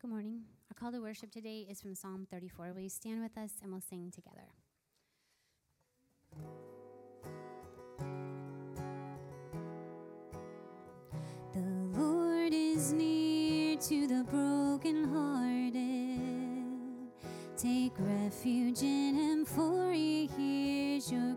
Good morning. Our call to worship today is from Psalm 34. Will you stand with us and we'll sing together? The Lord is near to the brokenhearted. Take refuge in him, for he hears your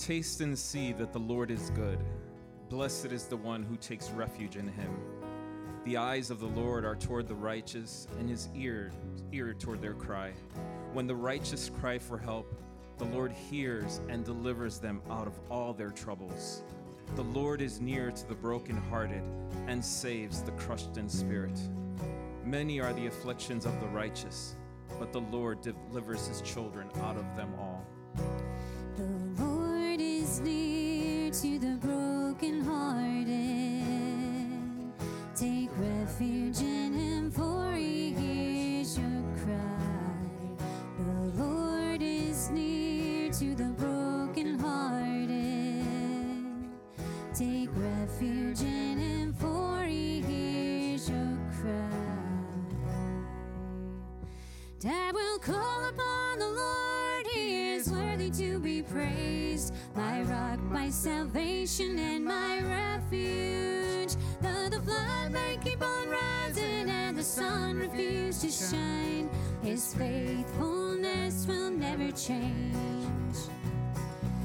Taste and see that the Lord is good. Blessed is the one who takes refuge in him. The eyes of the Lord are toward the righteous, and his ear, ear toward their cry. When the righteous cry for help, the Lord hears and delivers them out of all their troubles. The Lord is near to the brokenhearted and saves the crushed in spirit. Many are the afflictions of the righteous, but the Lord delivers his children out of them all. To the brokenhearted. Take refuge in him, for he hears your cry. The Lord is near to the brokenhearted. Take refuge in him, for he hears your cry. Dad will call upon the Lord, he is worthy to be praised. My salvation, and my refuge. Though the flood may keep on rising and the sun refuse to shine, his faithfulness will never change.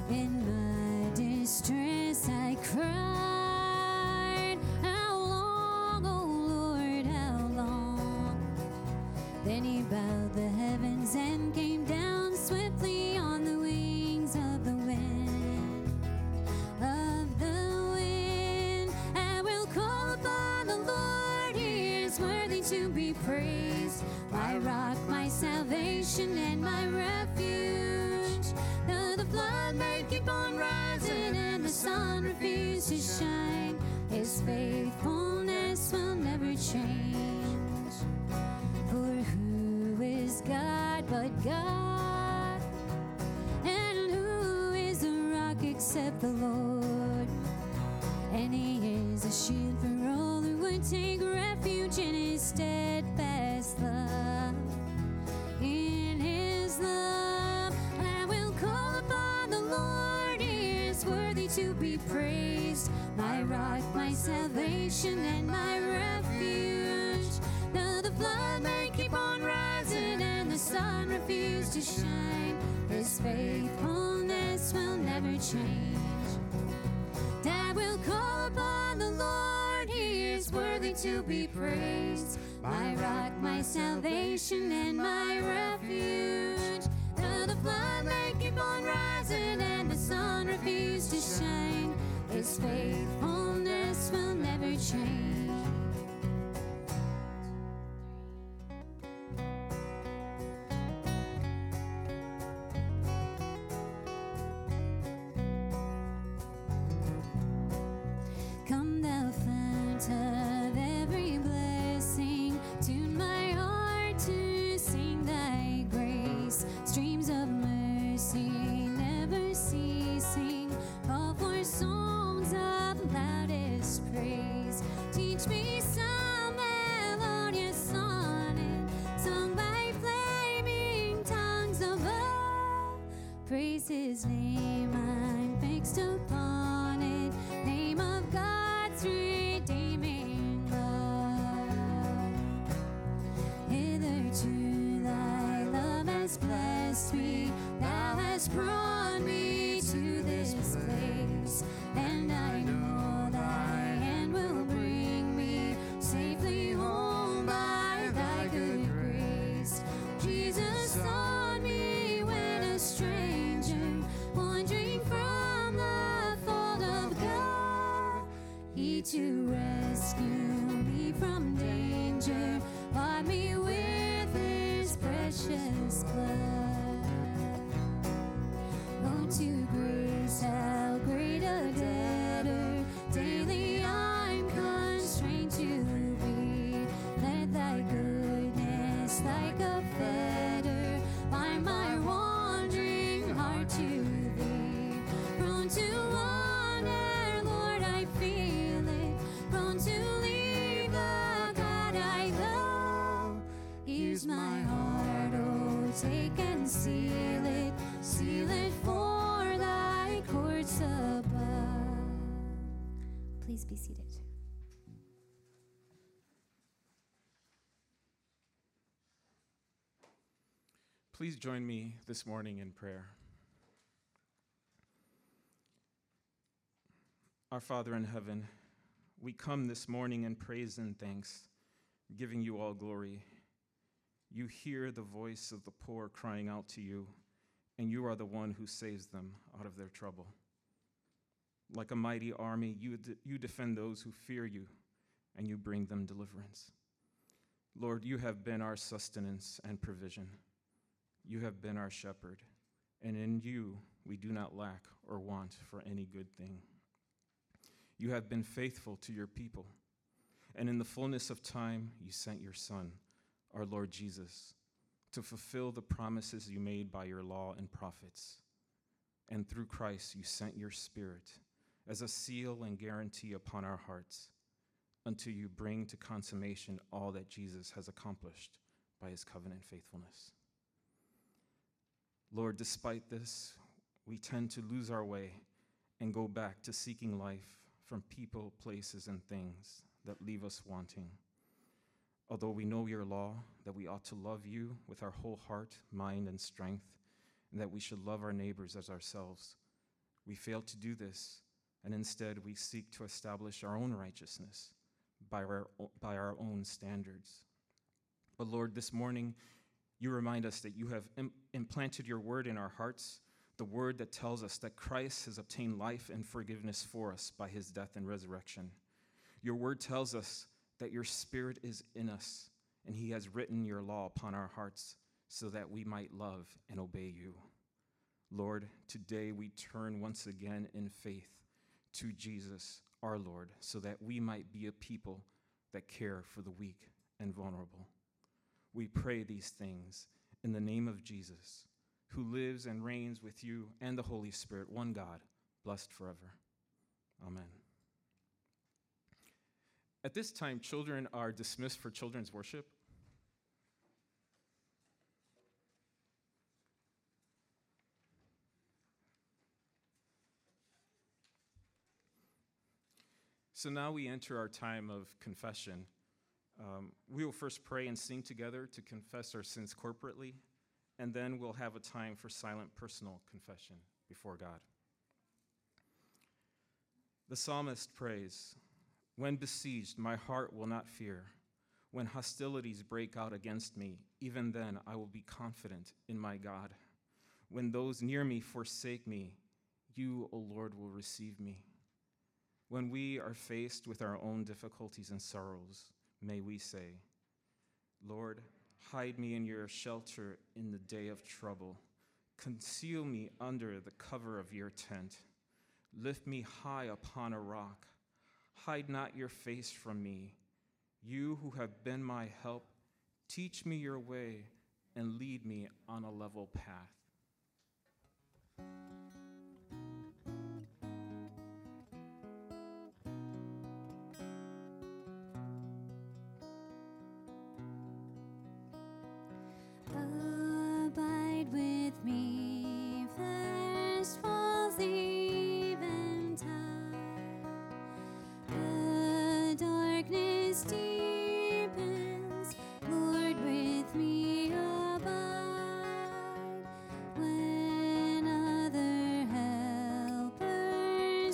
In my distress, I cried, How long, O Lord, how long? Then he bowed the heavens and came down to be praised. My rock, my salvation, and my refuge. Praised. My rock, my salvation, and my refuge. Though the flood may keep on rising and the sun refuse to shine, His faithfulness will never change. I will call upon the Lord, He is worthy to be praised. My rock, my salvation, His blessed Please be seated. Please join me this morning in prayer. Our Father in heaven, we come this morning in praise and thanks, giving you all glory. You hear the voice of the poor crying out to you, and you are the one who saves them out of their trouble. Like a mighty army, you, de- you defend those who fear you, and you bring them deliverance. Lord, you have been our sustenance and provision. You have been our shepherd, and in you we do not lack or want for any good thing. You have been faithful to your people, and in the fullness of time you sent your Son, our Lord Jesus, to fulfill the promises you made by your law and prophets. And through Christ you sent your Spirit as a seal and guarantee upon our hearts until you bring to consummation all that Jesus has accomplished by his covenant faithfulness. Lord, despite this, we tend to lose our way and go back to seeking life from people, places, and things that leave us wanting. Although we know your law, that we ought to love you with our whole heart, mind, and strength, and that we should love our neighbors as ourselves, we fail to do this, and instead we seek to establish our own righteousness by our, by our own standards. But Lord, this morning, you remind us that you have Im- implanted your word in our hearts, the word that tells us that Christ has obtained life and forgiveness for us by his death and resurrection. Your word tells us that your spirit is in us, and he has written your law upon our hearts so that we might love and obey you. Lord, today we turn once again in faith to Jesus, our Lord, so that we might be a people that care for the weak and vulnerable. We pray these things in the name of Jesus, who lives and reigns with you and the Holy Spirit, one God, blessed forever. Amen. At this time, children are dismissed for children's worship. So now we enter our time of confession. Um, we will first pray and sing together to confess our sins corporately, and then we'll have a time for silent personal confession before God. The psalmist prays When besieged, my heart will not fear. When hostilities break out against me, even then I will be confident in my God. When those near me forsake me, you, O Lord, will receive me. When we are faced with our own difficulties and sorrows, may we say, Lord, hide me in your shelter in the day of trouble. Conceal me under the cover of your tent. Lift me high upon a rock. Hide not your face from me. You who have been my help, teach me your way and lead me on a level path.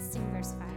Let's sing verse 5.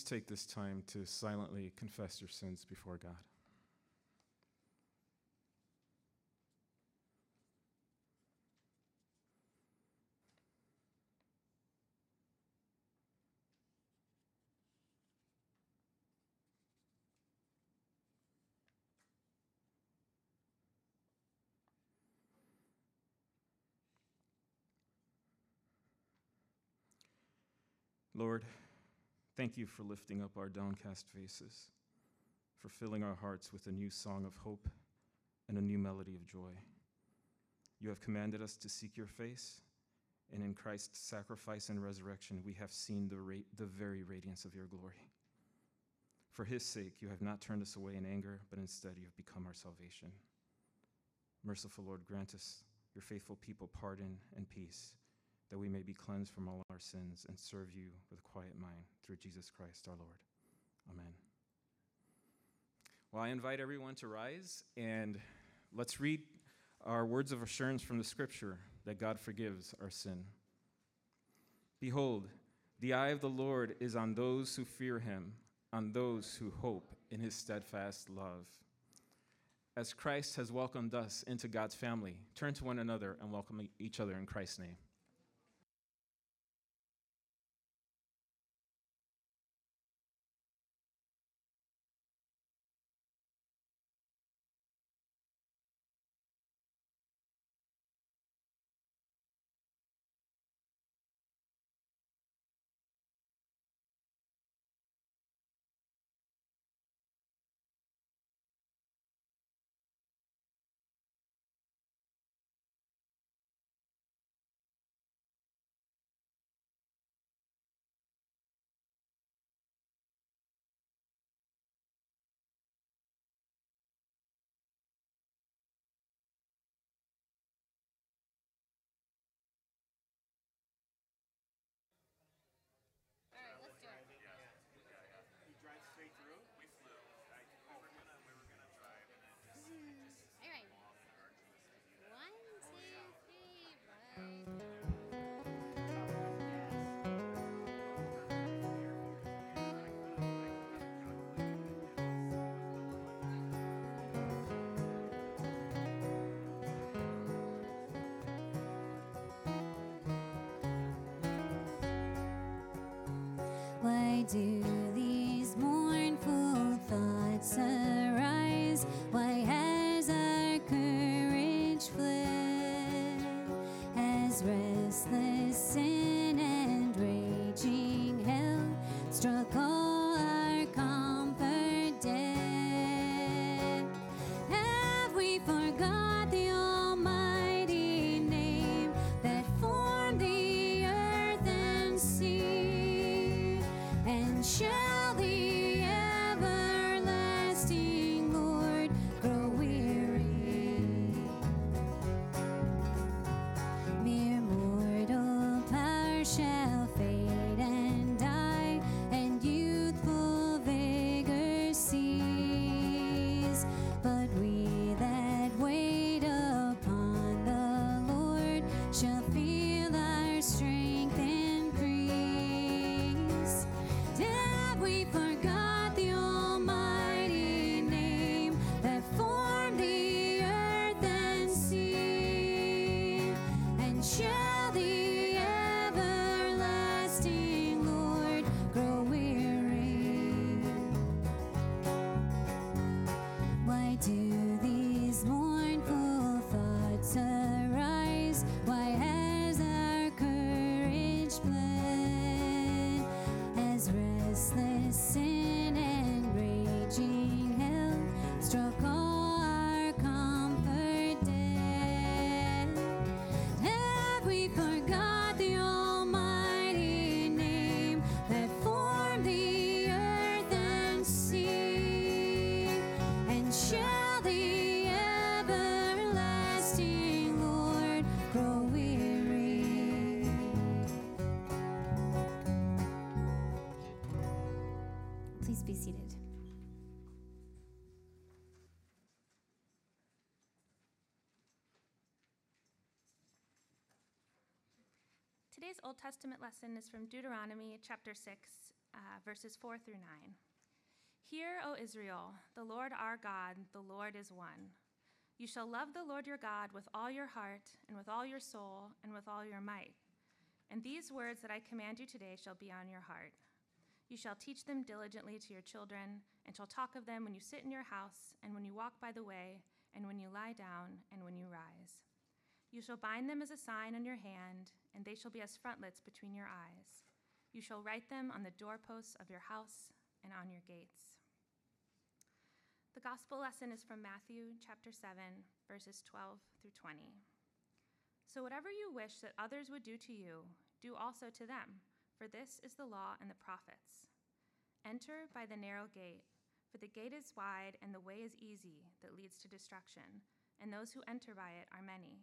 Please take this time to silently confess your sins before God. Lord, thank you for lifting up our downcast faces, for filling our hearts with a new song of hope and a new melody of joy. You have commanded us to seek your face, and in Christ's sacrifice and resurrection, we have seen the, ra- the very radiance of your glory. For his sake, you have not turned us away in anger, but instead you have become our salvation. Merciful Lord, grant us, your faithful people, pardon and peace that we may be cleansed from all sins and serve you with a quiet mind through Jesus Christ our Lord. Amen. Well, I invite everyone to rise and let's read our words of assurance from the scripture that God forgives our sin. Behold, the eye of the Lord is on those who fear him, on those who hope in his steadfast love. As Christ has welcomed us into God's family, turn to one another and welcome each other in Christ's name. Why do these mournful thoughts arise? Why has our courage fled as restless? Today's Old Testament lesson is from Deuteronomy chapter 6, uh, verses 4 through 9. Hear, O Israel, the Lord our God, the Lord is one. You shall love the Lord your God with all your heart, and with all your soul, and with all your might. And these words that I command you today shall be on your heart. You shall teach them diligently to your children, and shall talk of them when you sit in your house, and when you walk by the way, and when you lie down, and when you rise. You shall bind them as a sign on your hand, and they shall be as frontlets between your eyes. You shall write them on the doorposts of your house and on your gates. The gospel lesson is from Matthew chapter 7, verses 12 through 20. So, whatever you wish that others would do to you, do also to them, for this is the law and the prophets. Enter by the narrow gate, for the gate is wide and the way is easy that leads to destruction, and those who enter by it are many.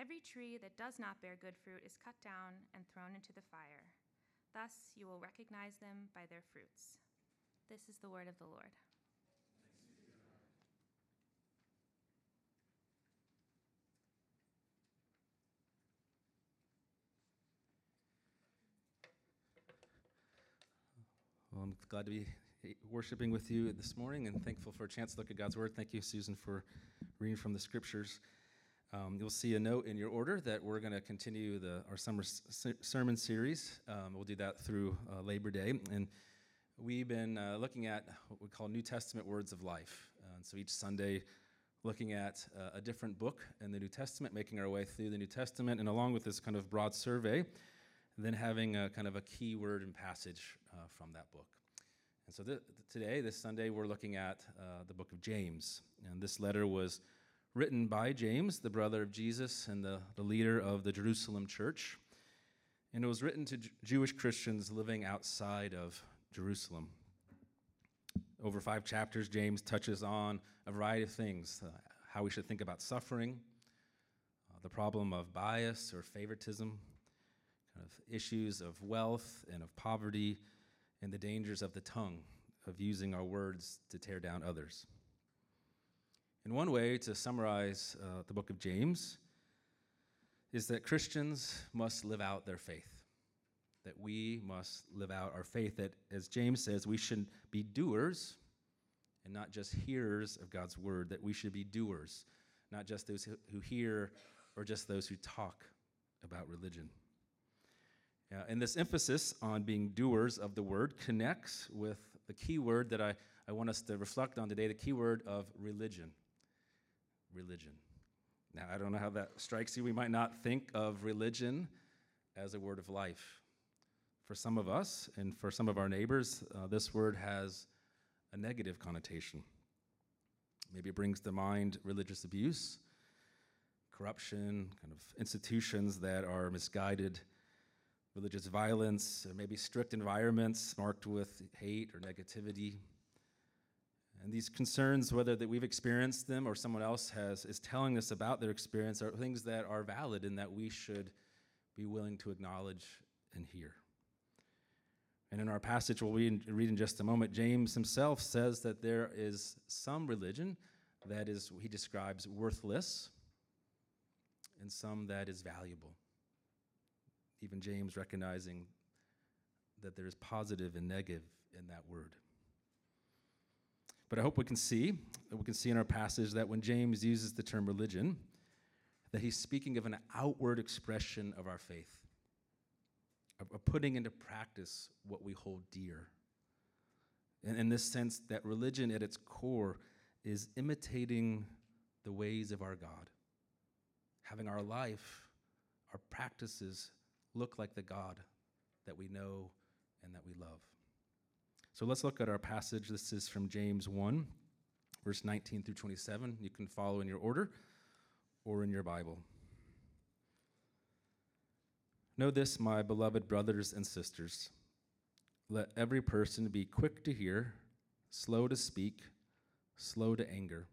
Every tree that does not bear good fruit is cut down and thrown into the fire. Thus you will recognize them by their fruits. This is the word of the Lord. Well, I'm glad to be worshiping with you this morning and thankful for a chance to look at God's Word. Thank you, Susan, for reading from the Scriptures. Um, you'll see a note in your order that we're going to continue the, our summer sermon series. Um, we'll do that through uh, Labor Day. And we've been uh, looking at what we call New Testament words of life. Uh, so each Sunday, looking at uh, a different book in the New Testament, making our way through the New Testament, and along with this kind of broad survey, then having a kind of a key word and passage uh, from that book. And so th- today, this Sunday, we're looking at uh, the book of James. And this letter was written by James, the brother of Jesus and the, the leader of the Jerusalem church. And it was written to J- Jewish Christians living outside of Jerusalem. Over five chapters, James touches on a variety of things uh, how we should think about suffering, uh, the problem of bias or favoritism, kind of issues of wealth and of poverty, and the dangers of the tongue, of using our words to tear down others. And one way to summarize uh, the book of James is that Christians must live out their faith. That we must live out our faith. That, as James says, we should be doers and not just hearers of God's word. That we should be doers, not just those who, hear or just those who talk about religion. And this emphasis on being doers of the word connects with the key word that I, I want us to reflect on today the key word of religion. Religion. Now, I don't know how that strikes you. We might not think of religion as a word of life. For some of us and for some of our neighbors, uh, this word has a negative connotation. Maybe it brings to mind religious abuse, corruption, kind of institutions that are misguided religious violence, maybe strict environments marked with hate or negativity. And these concerns, whether that we've experienced them or someone else has is telling us about their experience, are things that are valid and that we should be willing to acknowledge and hear. And in our passage, we'll read in just a moment, James himself says that there is some religion that is, he describes, worthless and some that is valuable. Even James recognizing that there is positive and negative in that word. But I hope we can see, that we can see in our passage that when James uses the term religion, that he's speaking of an outward expression of our faith, of, putting into practice what we hold dear. And in this sense, that religion at its core is imitating the ways of our God, having our life, our practices look like the God that we know and that we love. So let's look at our passage. This is from James 1, verse 19 through 27. You can follow in your order or in your Bible. Know this, my beloved brothers and sisters. Let every person be quick to hear, slow to speak, slow to anger.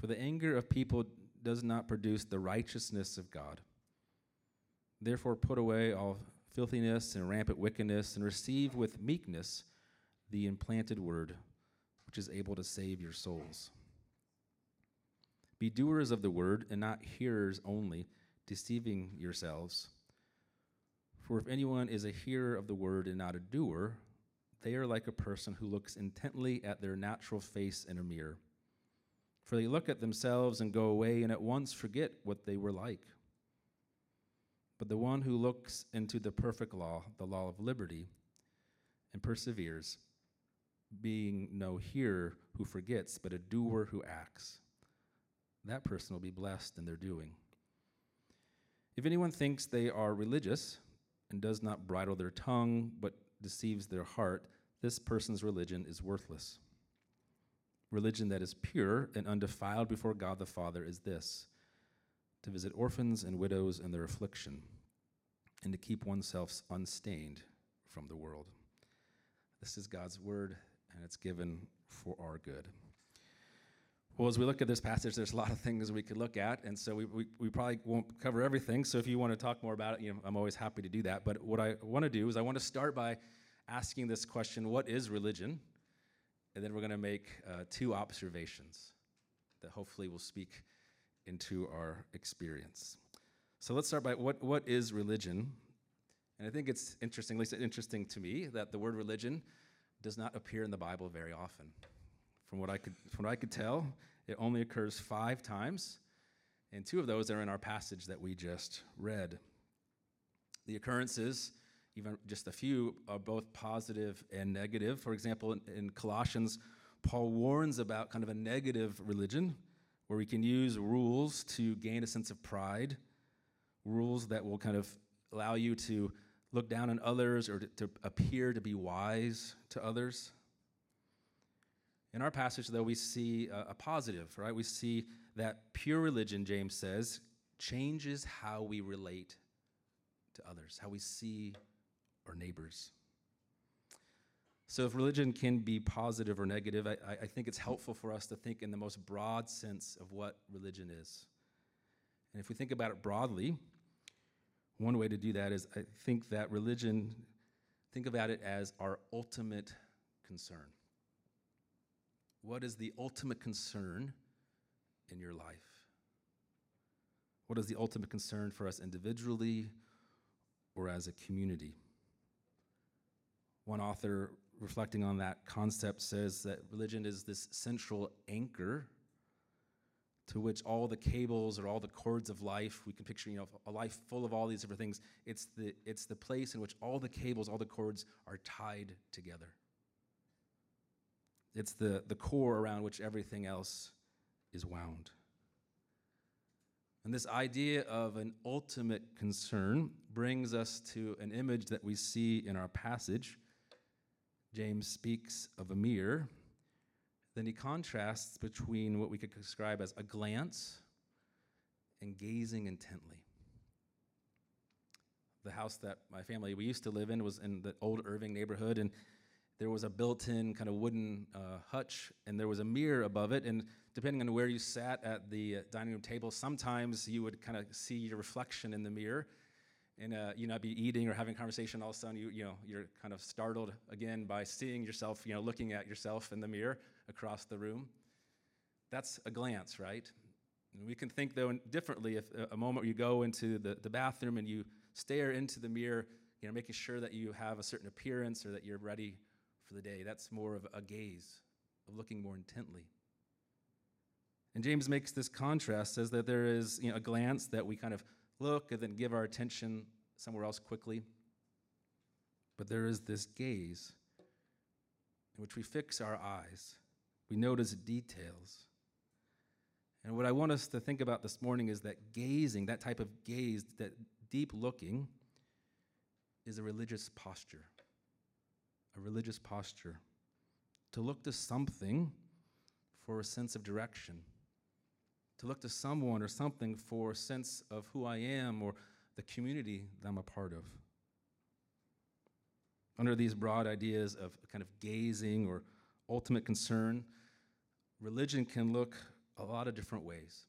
For the anger of people does not produce the righteousness of God. Therefore, put away all filthiness and rampant wickedness, and receive with meekness the implanted word, which is able to save your souls. Be doers of the word, and not hearers only, deceiving yourselves. For if anyone is a hearer of the word and not a doer, they are like a person who looks intently at their natural face in a mirror. For they look at themselves and go away and at once forget what they were like. But the one who looks into the perfect law, the law of liberty, and perseveres, being no hearer who forgets, but a doer who acts, that person will be blessed in their doing. If anyone thinks they are religious and does not bridle their tongue, but deceives their heart, this person's religion is worthless. Religion that is pure and undefiled before God the Father is this to visit orphans and widows in their affliction, and to keep oneself unstained from the world. This is God's word, and it's given for our good. Well, as we look at this passage, there's a lot of things we could look at, and so we, we, we, probably won't cover everything. So if you want to talk more about it, you know, I'm always happy to do that. But what I want to do is I want to start by asking this question What is religion? And then we're going to make uh, two observations that hopefully will speak into our experience. So let's start by what, what is religion? And I think it's interesting, at least interesting to me, that the word religion does not appear in the Bible very often. From what I could, from what I could tell, it only occurs five times, and two of those are in our passage that we just read. The occurrences, even just a few, are both positive and negative. For example, in, in Colossians, Paul warns about kind of a negative religion where we can use rules to gain a sense of pride, rules that will kind of allow you to look down on others or to, appear to be wise to others. In our passage, though, we see a, a positive, right? We see that pure religion, James says, changes how we relate to others, how we see our neighbors. So, if religion can be positive or negative, I, I, think it's helpful for us to think in the most broad sense of what religion is. And if we think about it broadly, one way to do that is I think that religion, think about it as our ultimate concern. What is the ultimate concern in your life? What is the ultimate concern for us individually or as a community? One author reflecting on that concept says that religion is this central anchor to which all the cables or all the cords of life we can picture you know a life full of all these different things it's the it's the place in which all the cables all the cords are tied together it's the, the core around which everything else is wound. And this idea of an ultimate concern brings us to an image that we see in our passage. James speaks of a mirror. Then he contrasts between what we could describe as a glance and gazing intently. The house that my family we used to live in was in the old Irving neighborhood, and there was a built-in kind of wooden uh, hutch, and there was a mirror above it. And depending on where you sat at the uh, dining room table, sometimes you would kind of see your reflection in the mirror, and uh, you know, be eating or having conversation. All of a sudden, you you know, you're kind of startled again by seeing yourself, you know, looking at yourself in the mirror across the room. That's a glance, right? And we can think, though, differently if uh, a moment you go into the, the bathroom and you stare into the mirror, you know, making sure that you have a certain appearance or that you're ready for the day. That's more of a gaze, of looking more intently. And James makes this contrast, says that there is you know, a glance that we kind of look and then give our attention somewhere else quickly. But there is this gaze in which we fix our eyes, we notice details. And what I want us to think about this morning is that gazing, that type of gaze, that deep looking, is a religious posture. A religious posture. To look to something for a sense of direction to look to someone or something for a sense of who I am or the community that I'm a part of. Under these broad ideas of kind of gazing or ultimate concern, religion can look a lot of different ways.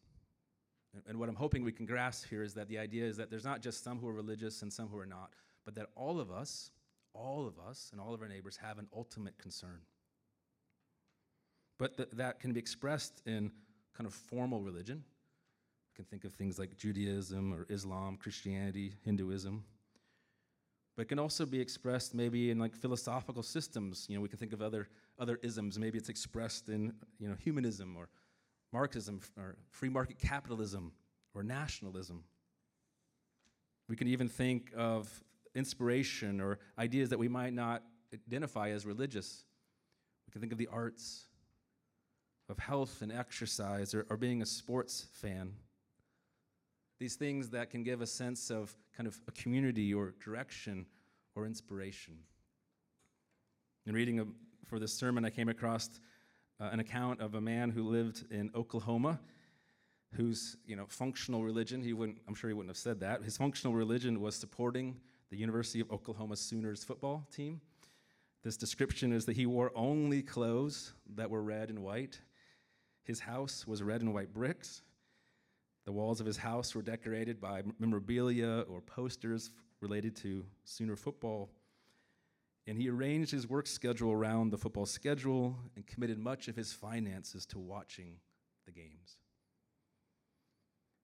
And what I'm hoping we can grasp here is that the idea is that there's not just some who are religious and some who are not, but that all of us, all of us, and all of our neighbors have an ultimate concern. But th- that can be expressed in kind of formal religion. You can think of things like Judaism or Islam, Christianity, Hinduism. But it can also be expressed maybe in like philosophical systems. You know, we can think of other other isms. Maybe it's expressed in you know humanism or Marxism or free market capitalism or nationalism. We can even think of inspiration or ideas that we might not identify as religious. We can think of the arts of health and exercise or, or being a sports fan. These things that can give a sense of kind of a community or direction or inspiration. In reading a, for this sermon, I came across uh, an account of a man who lived in Oklahoma whose you know functional religion he wouldn't i'm sure he wouldn't have said that his functional religion was supporting the university of oklahoma sooners football team this description is that he wore only clothes that were red and white his house was red and white bricks. The walls of his house were decorated by memorabilia or posters related to Sooner football. And he arranged his work schedule around the football schedule and committed much of his finances to watching the games.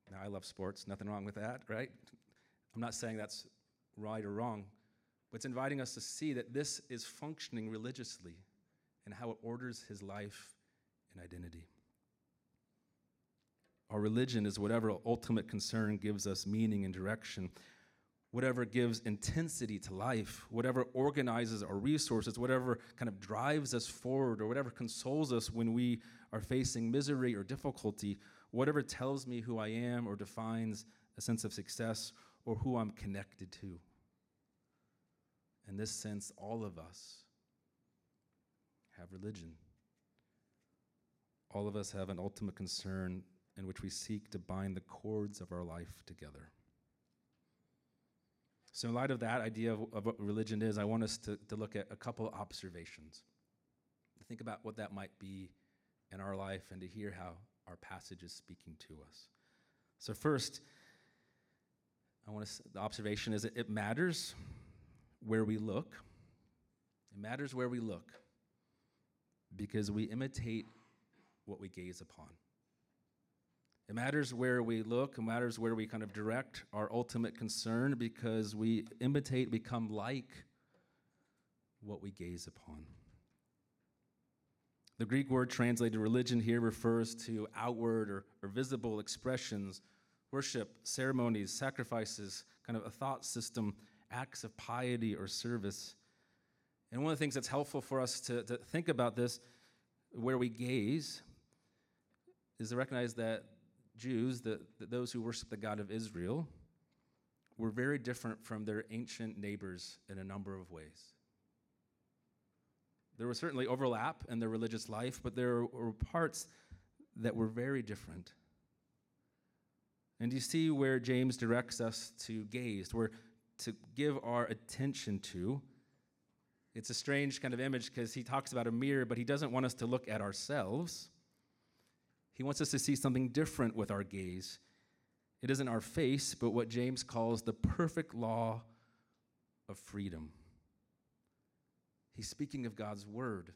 Now, I love sports, nothing wrong with that, right? I'm not saying that's right or wrong, but it's inviting us to see that this is functioning religiously and how it orders his life and identity. Our religion is whatever ultimate concern gives us meaning and direction, whatever gives intensity to life, whatever organizes our resources, whatever kind of drives us forward, or whatever consoles us when we are facing misery or difficulty, whatever tells me who I am or defines a sense of success or who I'm connected to. In this sense, all of us have religion. All of us have an ultimate concern in which we seek to bind the cords of our life together. So, in light of that idea of, of what religion is, I want us to, to look at a couple observations, think about what that might be in our life, and to hear how our passage is speaking to us. So, first, I want to, the observation is it matters where we look. It matters where we look because we imitate what we gaze upon. It matters where we look, it matters where we kind of direct our ultimate concern because we imitate, become like what we gaze upon. The Greek word translated religion here refers to outward or, or visible expressions, worship, ceremonies, sacrifices, kind of a thought system, acts of piety or service. And one of the things that's helpful for us to, to think about this, where we gaze, is to recognize that Jews, the, the, those who worship the God of Israel, were very different from their ancient neighbors in a number of ways. There was certainly overlap in their religious life, but there were parts that were very different. And you see where James directs us to gaze, where to give our attention to. It's a strange kind of image because he talks about a mirror, but he doesn't want us to look at ourselves. He wants us to see something different with our gaze. It isn't our face, but what James calls the perfect law of freedom. He's speaking of God's word,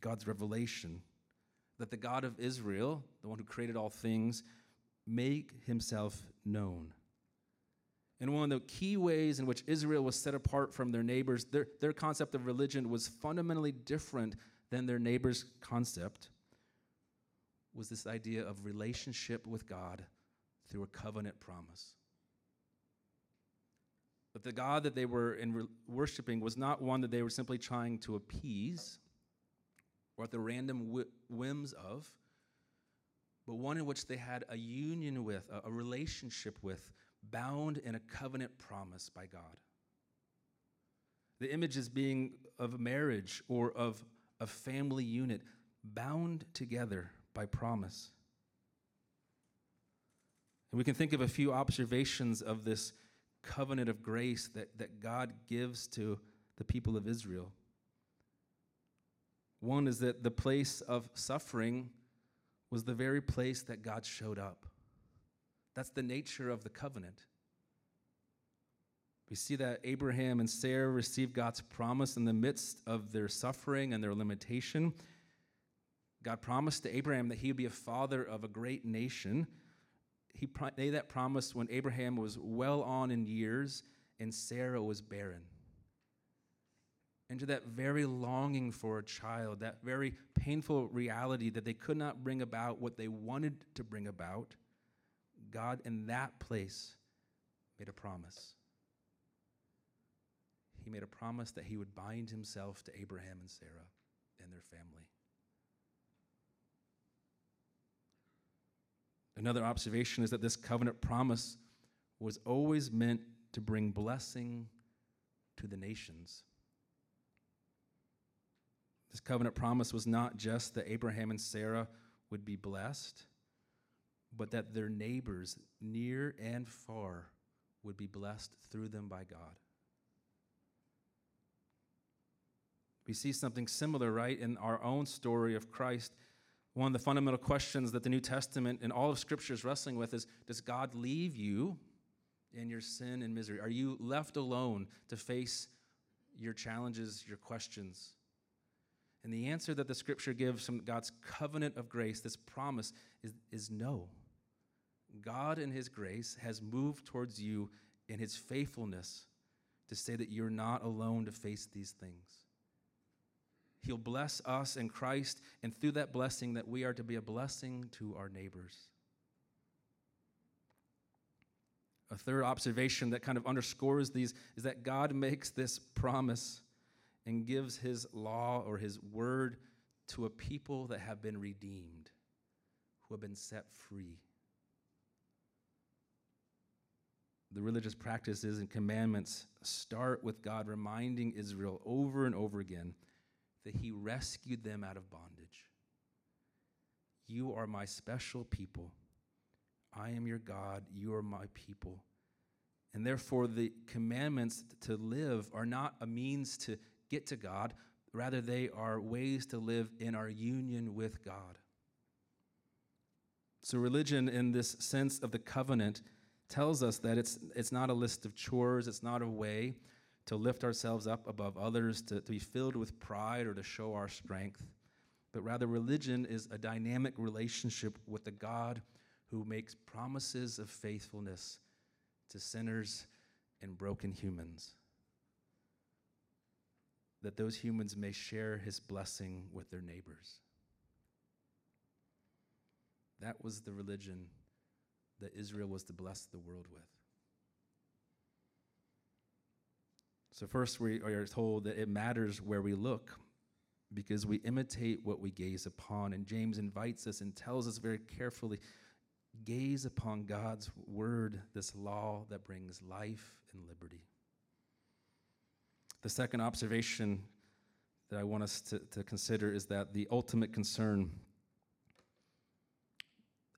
God's revelation, that the God of Israel, the one who created all things, make himself known. And one of the key ways in which Israel was set apart from their neighbors, their, their concept of religion was fundamentally different than their neighbors' concept, was this idea of relationship with God through a covenant promise. But the God that they were in re- worshiping was not one that they were simply trying to appease or at the random wh- whims of, but one in which they had a union with, a, a relationship with, bound in a covenant promise by God. The image is being of marriage or of a family unit bound together by promise. And we can think of a few observations of this covenant of grace that, that God gives to the people of Israel. One is that the place of suffering was the very place that God showed up. That's the nature of the covenant. We see that Abraham and Sarah received God's promise in the midst of their suffering and their limitation. God promised to Abraham that he would be a father of a great nation. He made that promise when Abraham was well on in years and Sarah was barren. And to that very longing for a child, that very painful reality that they could not bring about what they wanted to bring about, God in that place made a promise. He made a promise that he would bind himself to Abraham and Sarah and their family. Another observation is that this covenant promise was always meant to bring blessing to the nations. This covenant promise was not just that Abraham and Sarah would be blessed, but that their neighbors, near and far, would be blessed through them by God. We see something similar, right, in our own story of Christ. One of the fundamental questions that the New Testament and all of Scripture is wrestling with is Does God leave you in your sin and misery? Are you left alone to face your challenges, your questions? And the answer that the Scripture gives from God's covenant of grace, this promise, is, is no. God, in His grace, has moved towards you in His faithfulness to say that you're not alone to face these things. He'll bless us in Christ, and through that blessing, that we are to be a blessing to our neighbors. A third observation that kind of underscores these is that God makes this promise and gives his law or his word to a people that have been redeemed, who have been set free. The religious practices and commandments start with God reminding Israel over and over again that he rescued them out of bondage. You are my special people. I am your God. You are my people. And therefore, the commandments to live are not a means to get to God, rather, they are ways to live in our union with God. So, religion, in this sense of the covenant, tells us that it's, it's not a list of chores, it's not a way to lift ourselves up above others, to, to be filled with pride or to show our strength. But rather, religion is a dynamic relationship with the God who makes promises of faithfulness to sinners and broken humans. That those humans may share his blessing with their neighbors. That was the religion that Israel was to bless the world with. So, first, we are told that it matters where we look because we imitate what we gaze upon. And James invites us and tells us very carefully gaze upon God's word, this law that brings life and liberty. The second observation that I want us to, to consider is that the ultimate concern,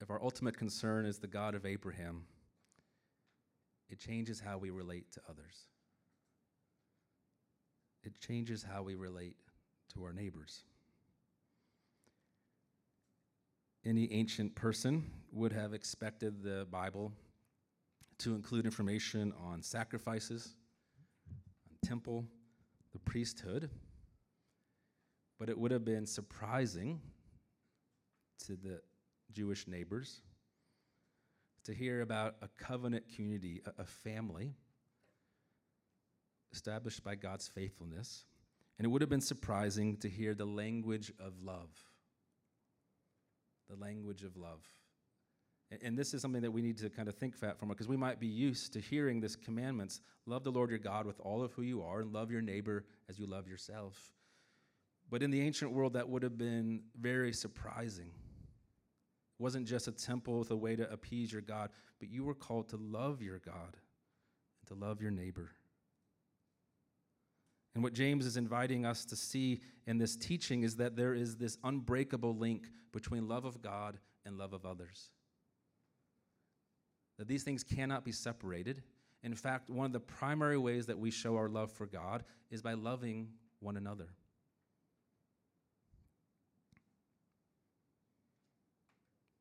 if our ultimate concern is the God of Abraham, it changes how we relate to others it changes how we relate to our neighbors. Any ancient person would have expected the Bible to include information on sacrifices, on temple, the priesthood, but it would have been surprising to the Jewish neighbors, to hear about a covenant community, a, family established by God's faithfulness. And it would have been surprising to hear the language of love. The language of love. And, this is something that we need to kind of think fat from because we might be used to hearing this commandments love the Lord your God with all of who you are and love your neighbor as you love yourself. But in the ancient world, that would have been very surprising. It wasn't just a temple with a way to appease your God, but you were called to love your God and to love your neighbor. And what James is inviting us to see in this teaching is that there is this unbreakable link between love of God and love of others. That these things cannot be separated. In fact, one of the primary ways that we show our love for God is by loving one another.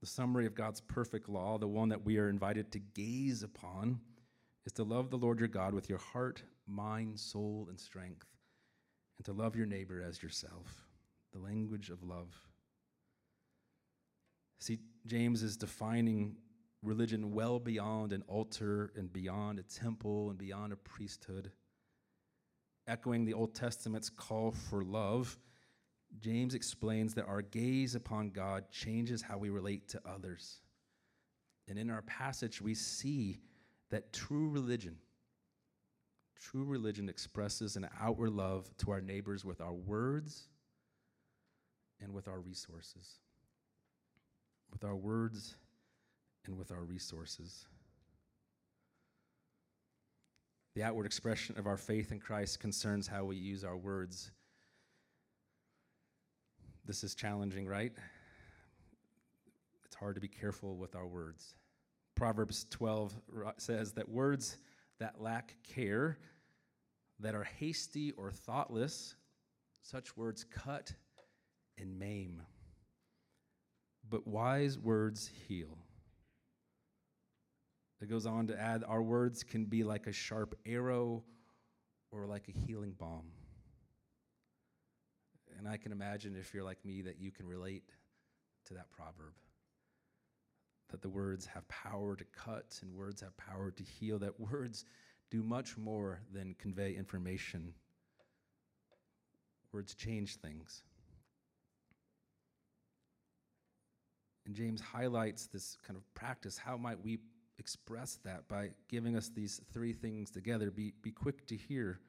The summary of God's perfect law, the one that we are invited to gaze upon, is to love the Lord your God with your heart, mind, soul, and strength, and to love your neighbor as yourself. The language of love. See, James is defining religion well beyond an altar and beyond a temple and beyond a priesthood. Echoing the Old Testament's call for love, James explains that our gaze upon God changes how we relate to others. And in our passage, we see that true religion, true religion expresses an outward love to our neighbors with our words and with our resources. With our words and with our resources. The outward expression of our faith in Christ concerns how we use our words this is challenging, right? It's hard to be careful with our words. Proverbs 12 says that words that lack care, that are hasty or thoughtless, such words cut and maim. But wise words heal. It goes on to add, our words can be like a sharp arrow or like a healing balm. And I can imagine if you're like me that you can relate to that proverb. That the words have power to cut and words have power to heal, that words do much more than convey information. Words change things. And James highlights this kind of practice. How might we express that by giving us these three things together? Be, be quick to hear,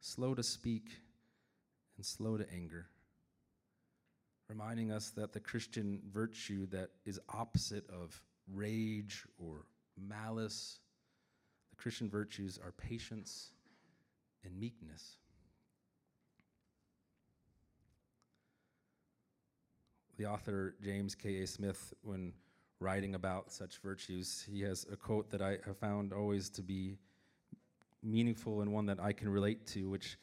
slow to speak, and slow to anger, reminding us that the Christian virtue that is opposite of rage or malice, the Christian virtues are patience and meekness. The author James K.A. Smith, when writing about such virtues, he has a quote that I have found always to be meaningful and one that I can relate to, which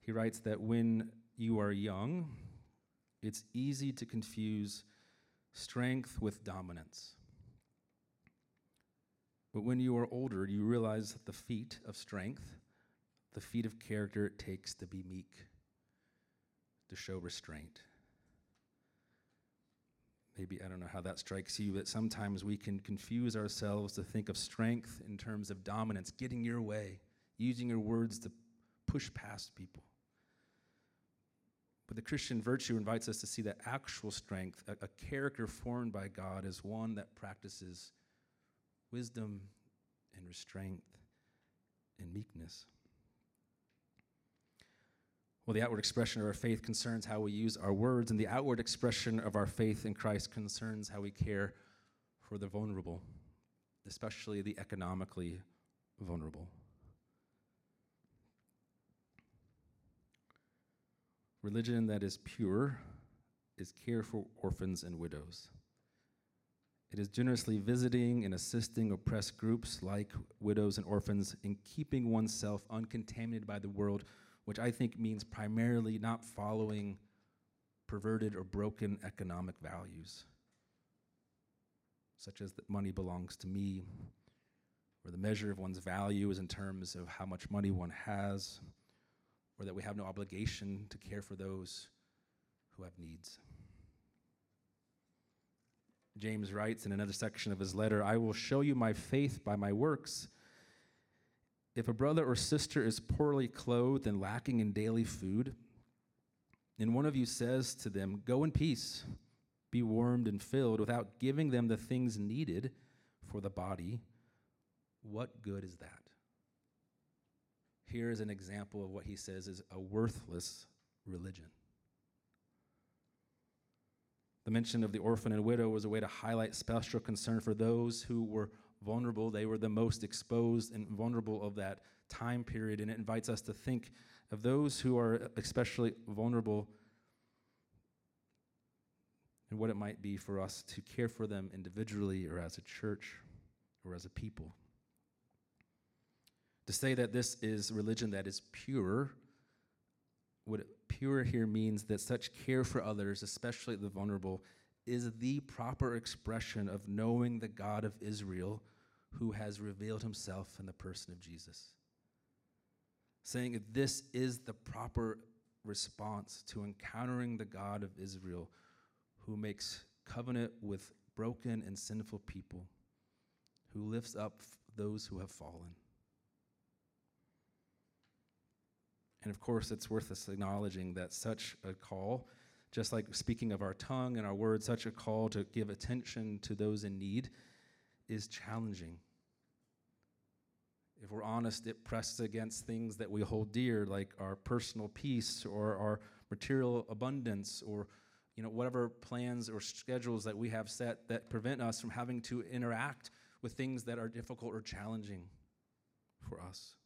he writes that when you are young, it's easy to confuse strength with dominance. But when you are older, you realize that the feat of strength, the feat of character it takes to be meek, to show restraint. Maybe, I don't know how that strikes you, but sometimes we can confuse ourselves to think of strength in terms of dominance, getting your way, using your words to push past people. But the Christian virtue invites us to see that actual strength, a, a character formed by God, is one that practices wisdom and restraint and meekness. Well, the outward expression of our faith concerns how we use our words, and the outward expression of our faith in Christ concerns how we care for the vulnerable, especially the economically vulnerable. Religion that is pure is care for orphans and widows. It is generously visiting and assisting oppressed groups like widows and orphans in keeping oneself uncontaminated by the world, which I think means primarily not following perverted or broken economic values, such as that money belongs to me, or the measure of one's value is in terms of how much money one has, or that we have no obligation to care for those who have needs. James writes in another section of his letter I will show you my faith by my works. If a brother or sister is poorly clothed and lacking in daily food, and one of you says to them, Go in peace, be warmed and filled, without giving them the things needed for the body, what good is that? Here is an example of what he says is a worthless religion. The mention of the orphan and widow was a way to highlight special concern for those who were vulnerable. They were the most exposed and vulnerable of that time period, and it invites us to think of those who are especially vulnerable and what it might be for us to care for them individually or as a church or as a people. To say that this is religion that is pure, what pure here means that such care for others, especially the vulnerable, is the proper expression of knowing the God of Israel who has revealed himself in the person of Jesus. Saying this is the proper response to encountering the God of Israel who makes covenant with broken and sinful people, who lifts up those who have fallen. And of course, it's worth us acknowledging that such a call, just like speaking of our tongue and our words, such a call to give attention to those in need is challenging. If we're honest, it presses against things that we hold dear, like our personal peace or our material abundance or you know, whatever plans or schedules that we have set that prevent us from having to interact with things that are difficult or challenging for us.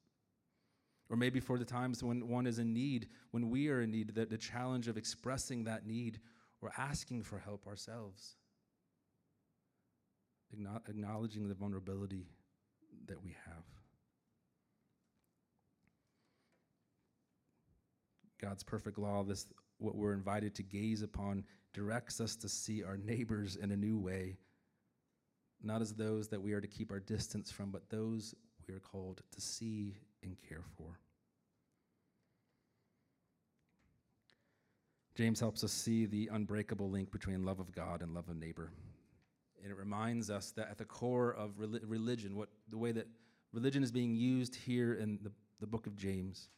Or maybe for the times when one is in need, when we are in need, that the challenge of expressing that need or asking for help ourselves. Acknowledging the vulnerability that we have. God's perfect law, this what we're invited to gaze upon, directs us to see our neighbors in a new way, not as those that we are to keep our distance from, but those we are called to see and care for. James helps us see the unbreakable link between love of God and love of neighbor. And it reminds us that at the core of religion, what the way that religion is being used here in the, the book of James,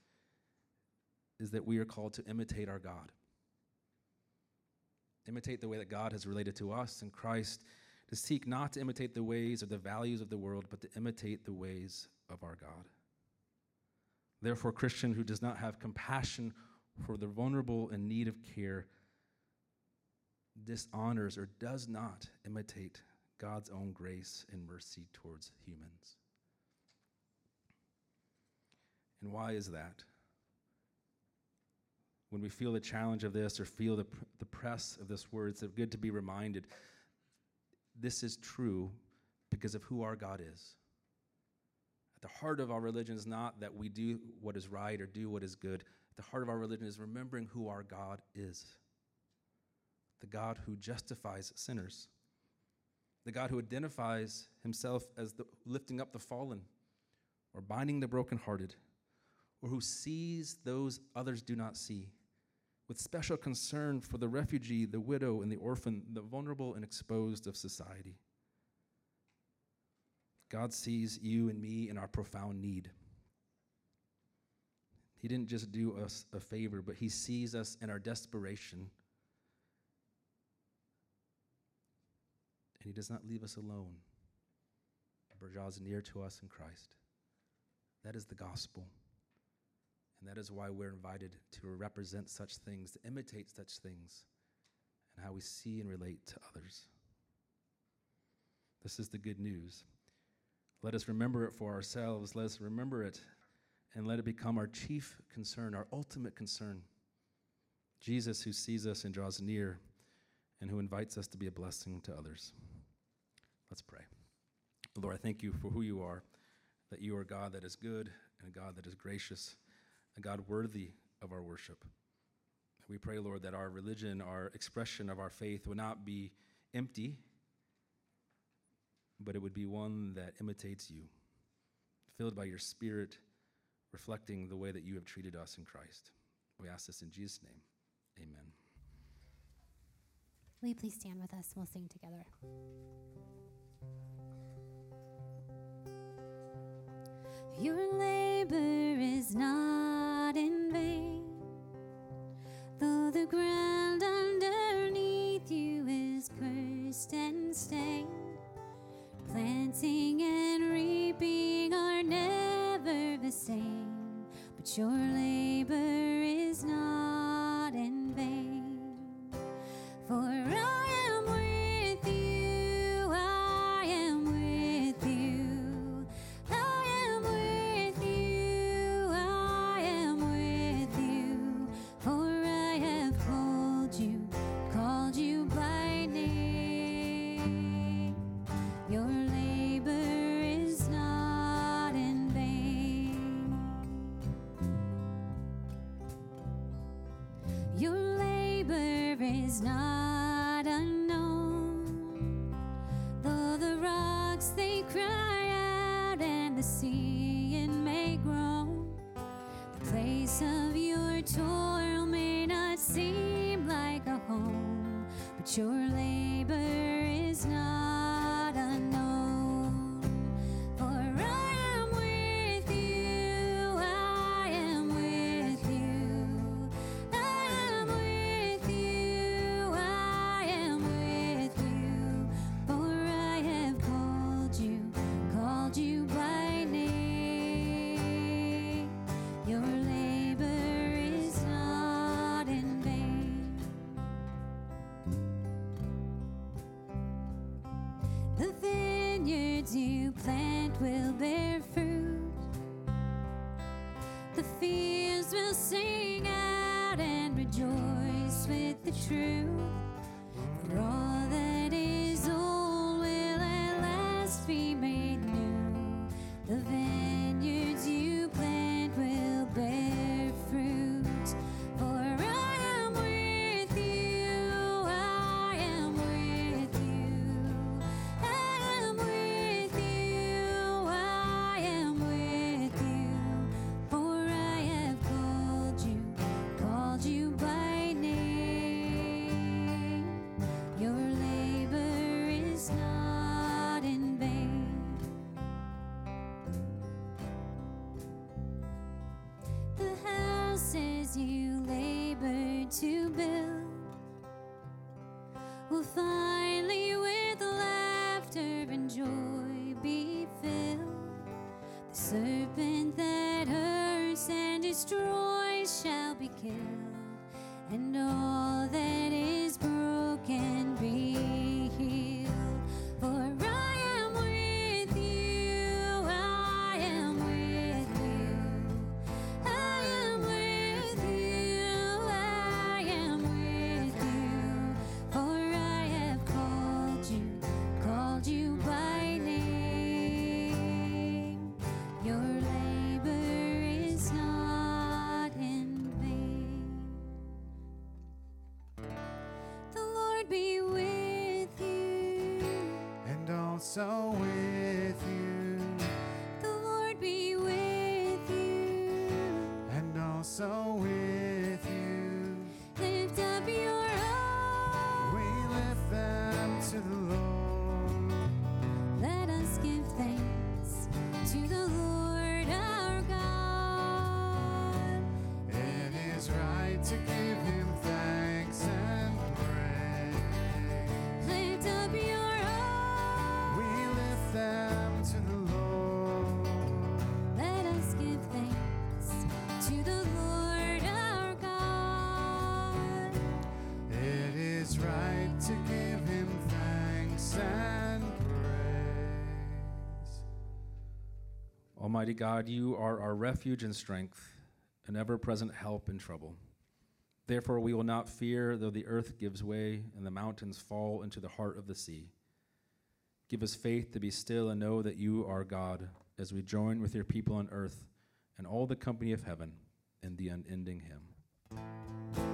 is that we are called to imitate our God. Imitate the way that God has related to us in Christ, to seek not to imitate the ways or the values of the world, but to imitate the ways of our God. Therefore, Christian who does not have compassion for the vulnerable in need of care dishonors or does not imitate God's own grace and mercy towards humans. And why is that? when we feel the challenge of this or feel the, the press of this word, it's good to be reminded this is true because of who our God is. The heart of our religion is not that we do what is right or do what is good. The heart of our religion is remembering who our God is the God who justifies sinners, the God who identifies himself as the, lifting up the fallen or binding the brokenhearted, or who sees those others do not see with special concern for the refugee, the widow, and the orphan, the vulnerable and exposed of society. God sees you and me in our profound need. He didn't just do us a favor, but He sees us in our desperation. And He does not leave us alone, but draws near to us in Christ. That is the gospel. And that is why we're invited to represent such things, to imitate such things, and how we see and relate to others. This is the good news. Let us remember it for ourselves. Let us remember it and let it become our chief concern, our ultimate concern. Jesus, who sees us and draws near, and who invites us to be a blessing to others. Let's pray. Lord, I thank you for who you are, that you are God that is good and a God that is gracious a God worthy of our worship. We pray, Lord, that our religion, our expression of our faith would not be empty, but it would be one that imitates you, filled by your Spirit, reflecting the way that you have treated us in Christ. We ask this in Jesus' name. Amen. Will you please stand with us? We'll sing together. Your labor is not in vain, though the ground sure find so we. Almighty God, you are our refuge and strength, an ever present help in trouble. Therefore, we will not fear though the earth gives way and the mountains fall into the heart of the sea. Give us faith to be still and know that you are God as we join with your people on earth and all the company of heaven in the unending hymn.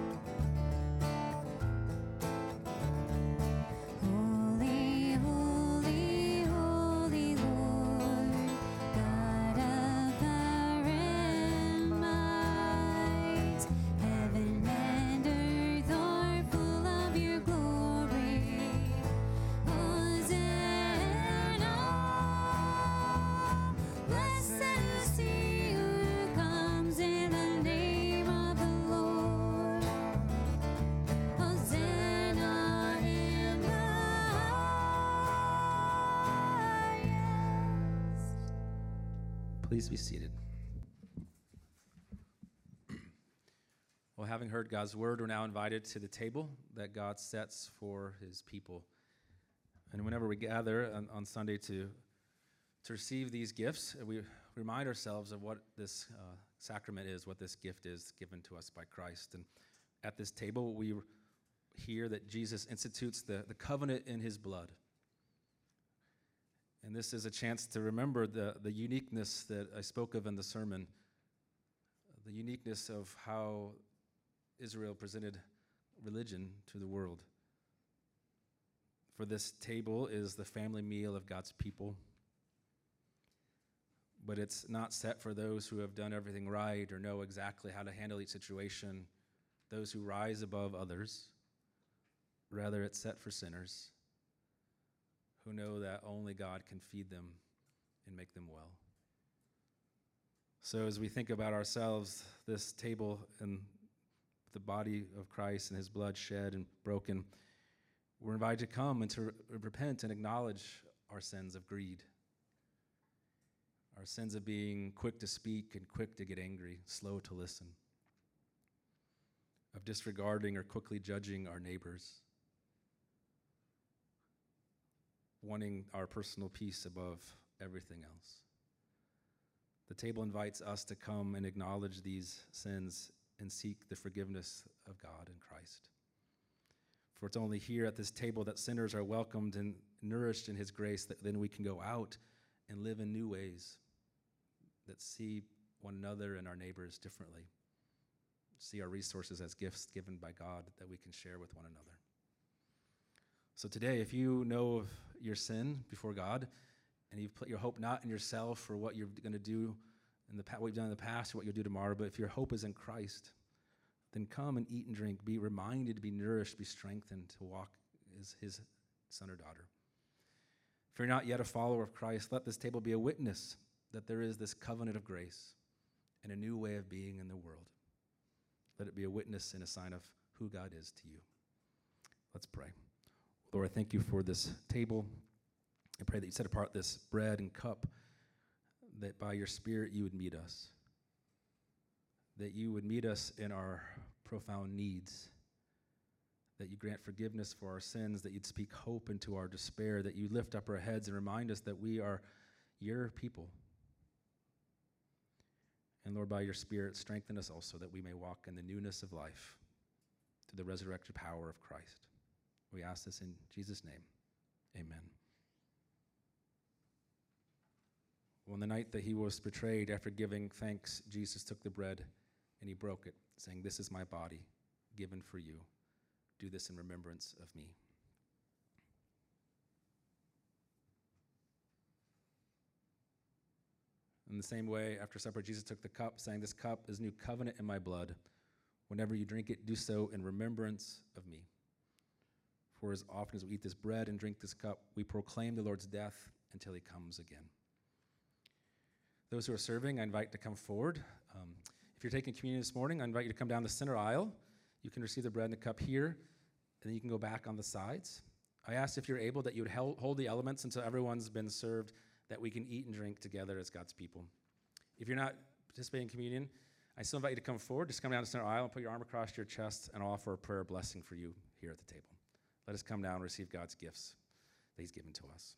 Be seated. Well, having heard God's word, we're now invited to the table that God sets for his people. And whenever we gather on, on Sunday to, to receive these gifts, we remind ourselves of what this uh, sacrament is, what this gift is given to us by Christ. And at this table, we hear that Jesus institutes the, the covenant in his blood. And this is a chance to remember the, the uniqueness that I spoke of in the sermon, the uniqueness of how Israel presented religion to the world. For this table is the family meal of God's people. But it's not set for those who have done everything right or know exactly how to handle each situation, those who rise above others. Rather, it's set for sinners who know that only God can feed them and make them well. So, as we think about ourselves, this table and the body of Christ and his blood shed and broken, we're invited to come and to repent and acknowledge our sins of greed, our sins of being quick to speak and quick to get angry, slow to listen, of disregarding or quickly judging our neighbors wanting our personal peace above everything else. The table invites us to come and acknowledge these sins and seek the forgiveness of God in Christ. For it's only here at this table that sinners are welcomed and nourished in His grace that then we can go out and live in new ways that see one another and our neighbors differently, see our resources as gifts given by God that we can share with one another. So today, if you know of your sin before God, and you've put your hope not in yourself or what you're going to do in the what you've done in the past or what you'll do tomorrow, but if your hope is in Christ, then come and eat and drink. Be reminded, be nourished, be strengthened to walk as His son or daughter. If you're not yet a follower of Christ, let this table be a witness that there is this covenant of grace and a new way of being in the world. Let it be a witness and a sign of who God is to you. Let's pray. Lord, I thank you for this table. I pray that you set apart this bread and cup, that by your Spirit you would meet us, that you would meet us in our profound needs, that you grant forgiveness for our sins, that you'd speak hope into our despair, that you lift up our heads and remind us that we are your people. And Lord, by your Spirit, strengthen us also that we may walk in the newness of life through the resurrected power of Christ. We ask this in Jesus' name. Amen. On the night that he was betrayed, after giving thanks, Jesus took the bread and he broke it, saying, This is my body given for you. Do this in remembrance of me. In the same way, after supper, Jesus took the cup, saying, This cup is new covenant in my blood. Whenever you drink it, do so in remembrance of me. For as often as we eat this bread and drink this cup, we proclaim the Lord's death until he comes again. Those who are serving, I invite to come forward. Um, if you're taking communion this morning, I invite you to come down the center aisle. You can receive the bread and the cup here, and then you can go back on the sides. I ask if you're able that you would hold the elements until everyone's been served, that we can eat and drink together as God's people. If you're not participating in communion, I still invite you to come forward. Just come down the center aisle and put your arm across your chest, and I'll offer a prayer blessing for you here at the table. Let us come down and receive God's gifts that He's given to us.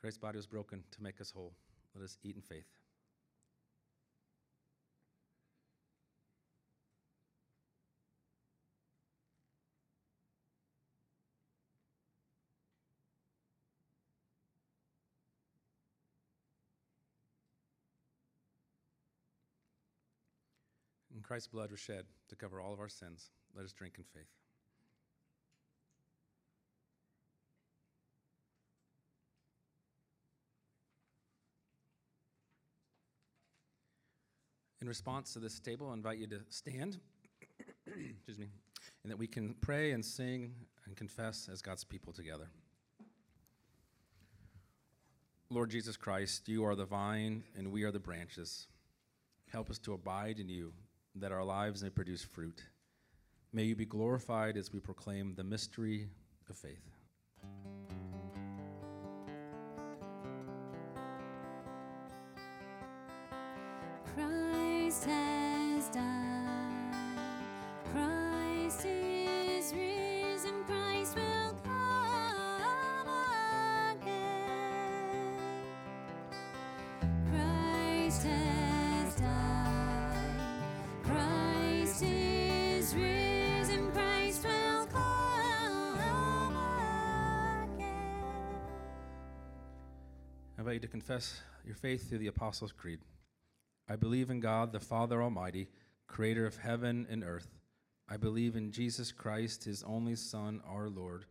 Christ's body was broken to make us whole. Let us eat in faith. And Christ's blood was shed to cover all of our sins. Let us drink in faith. In response to this table, I invite you to stand, excuse me, and that we can pray and sing and confess as God's people together. Lord Jesus Christ, you are the vine and we are the branches. Help us to abide in you, that our lives may produce fruit. May you be glorified as we proclaim the mystery of faith. To confess your faith through the Apostles' Creed. I believe in God, the Father Almighty, creator of heaven and earth. I believe in Jesus Christ, his only Son, our Lord,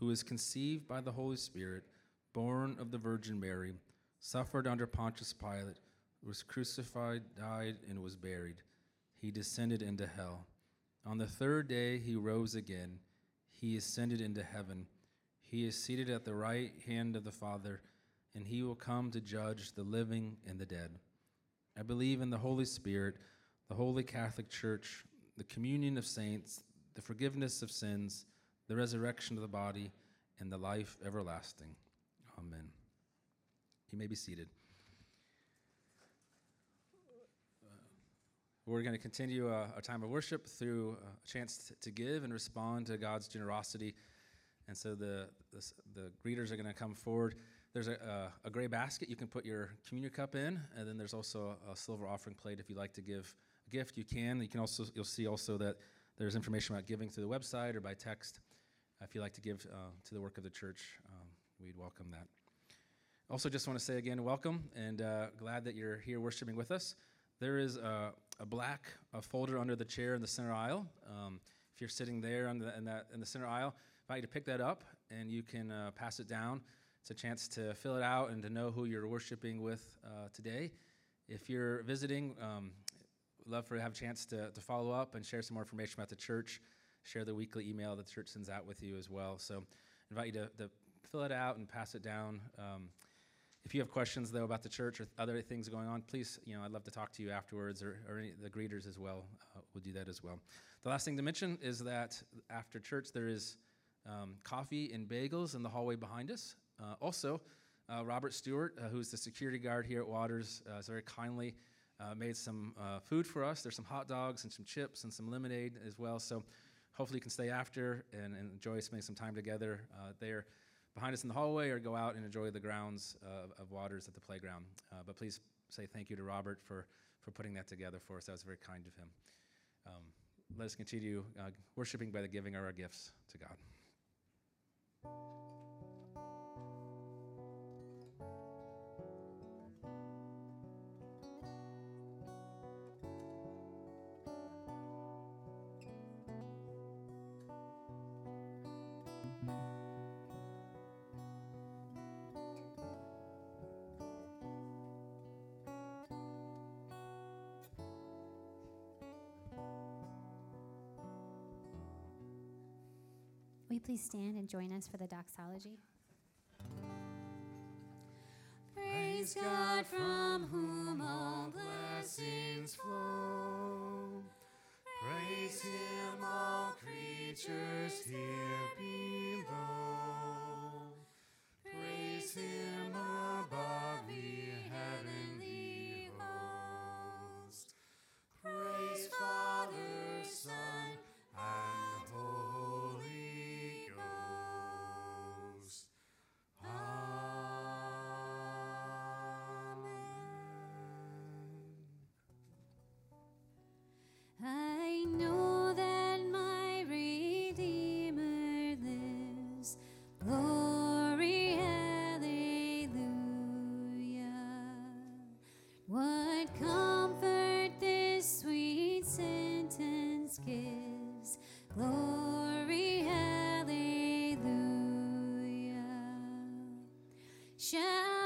who was conceived by the Holy Spirit, born of the Virgin Mary, suffered under Pontius Pilate, was crucified, died, and was buried. He descended into hell. On the third day, he rose again. He ascended into heaven. He is seated at the right hand of the Father, and he will come to judge the living and the dead. I believe in the Holy Spirit, the Holy Catholic Church, the communion of saints, the forgiveness of sins, the resurrection of the body, and the life everlasting. Amen. You may be seated. We're going to continue uh, a time of worship through uh, a chance to give and respond to God's generosity. And so the, the, the greeters are going to come forward. There's a, a, a gray basket you can put your communion cup in, and then there's also a silver offering plate. If you'd like to give a gift, you can. You can also you'll see also that there's information about giving through the website or by text. If you'd like to give uh, to the work of the church, um, we'd welcome that. Also, just want to say again, welcome, and uh, glad that you're here worshiping with us. There is a, a black a folder under the chair in the center aisle. Um, if you're sitting there the, in, that, in the center aisle, I invite you to pick that up, and you can uh, pass it down. It's a chance to fill it out and to know who you're worshiping with uh, today. If you're visiting, um, love for have a chance to, to follow up and share some more information about the church. Share the weekly email that the church sends out with you as well. So, invite you to, to fill it out and pass it down. Um, if you have questions though about the church or other things going on, please, you know, I'd love to talk to you afterwards, or, or the greeters as well. Uh, we'll do that as well. The last thing to mention is that after church there is um, coffee and bagels in the hallway behind us. Uh, also, uh, Robert Stewart, uh, who's the security guard here at Waters, uh, has very kindly uh, made some food for us. There's some hot dogs and some chips and some lemonade as well. So hopefully you can stay after and, and enjoy spending some time together there behind us in the hallway or go out and enjoy the grounds uh, of Waters at the playground. But please say thank you to Robert for, for putting that together for us. That was very kind of him. Um, let us continue uh, worshiping by the giving of our gifts to God. Will you please stand and join us for the doxology? Praise God from whom all blessings flow. Praise him, all creatures here below. Praise him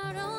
tomorrow.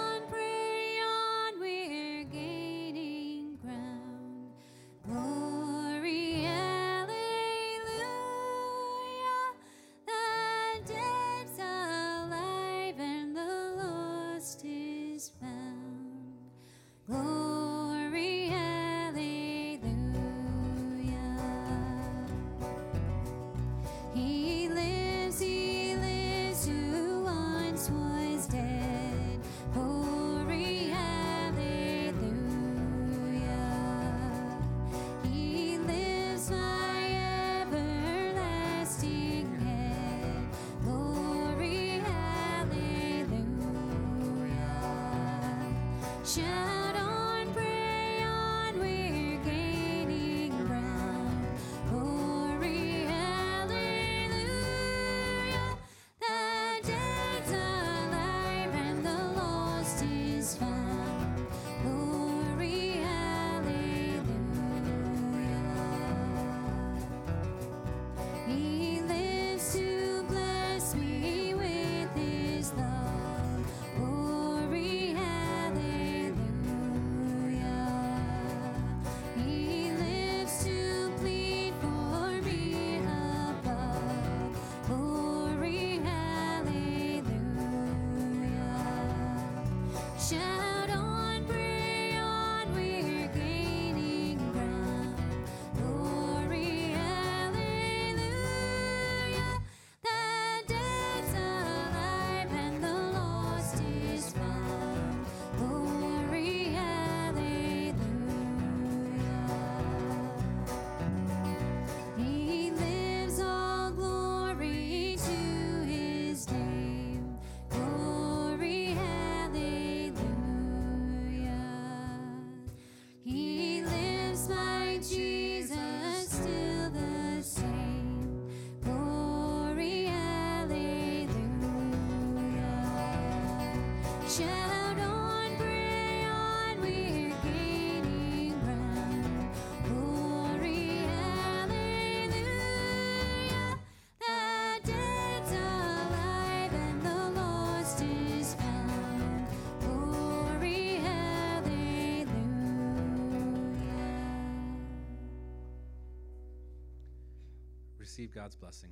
receive God's blessing.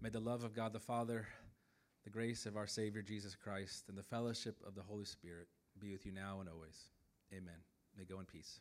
May the love of God the Father, the grace of our Savior Jesus Christ, and the fellowship of the Holy Spirit be with you now and always. Amen. May go in peace.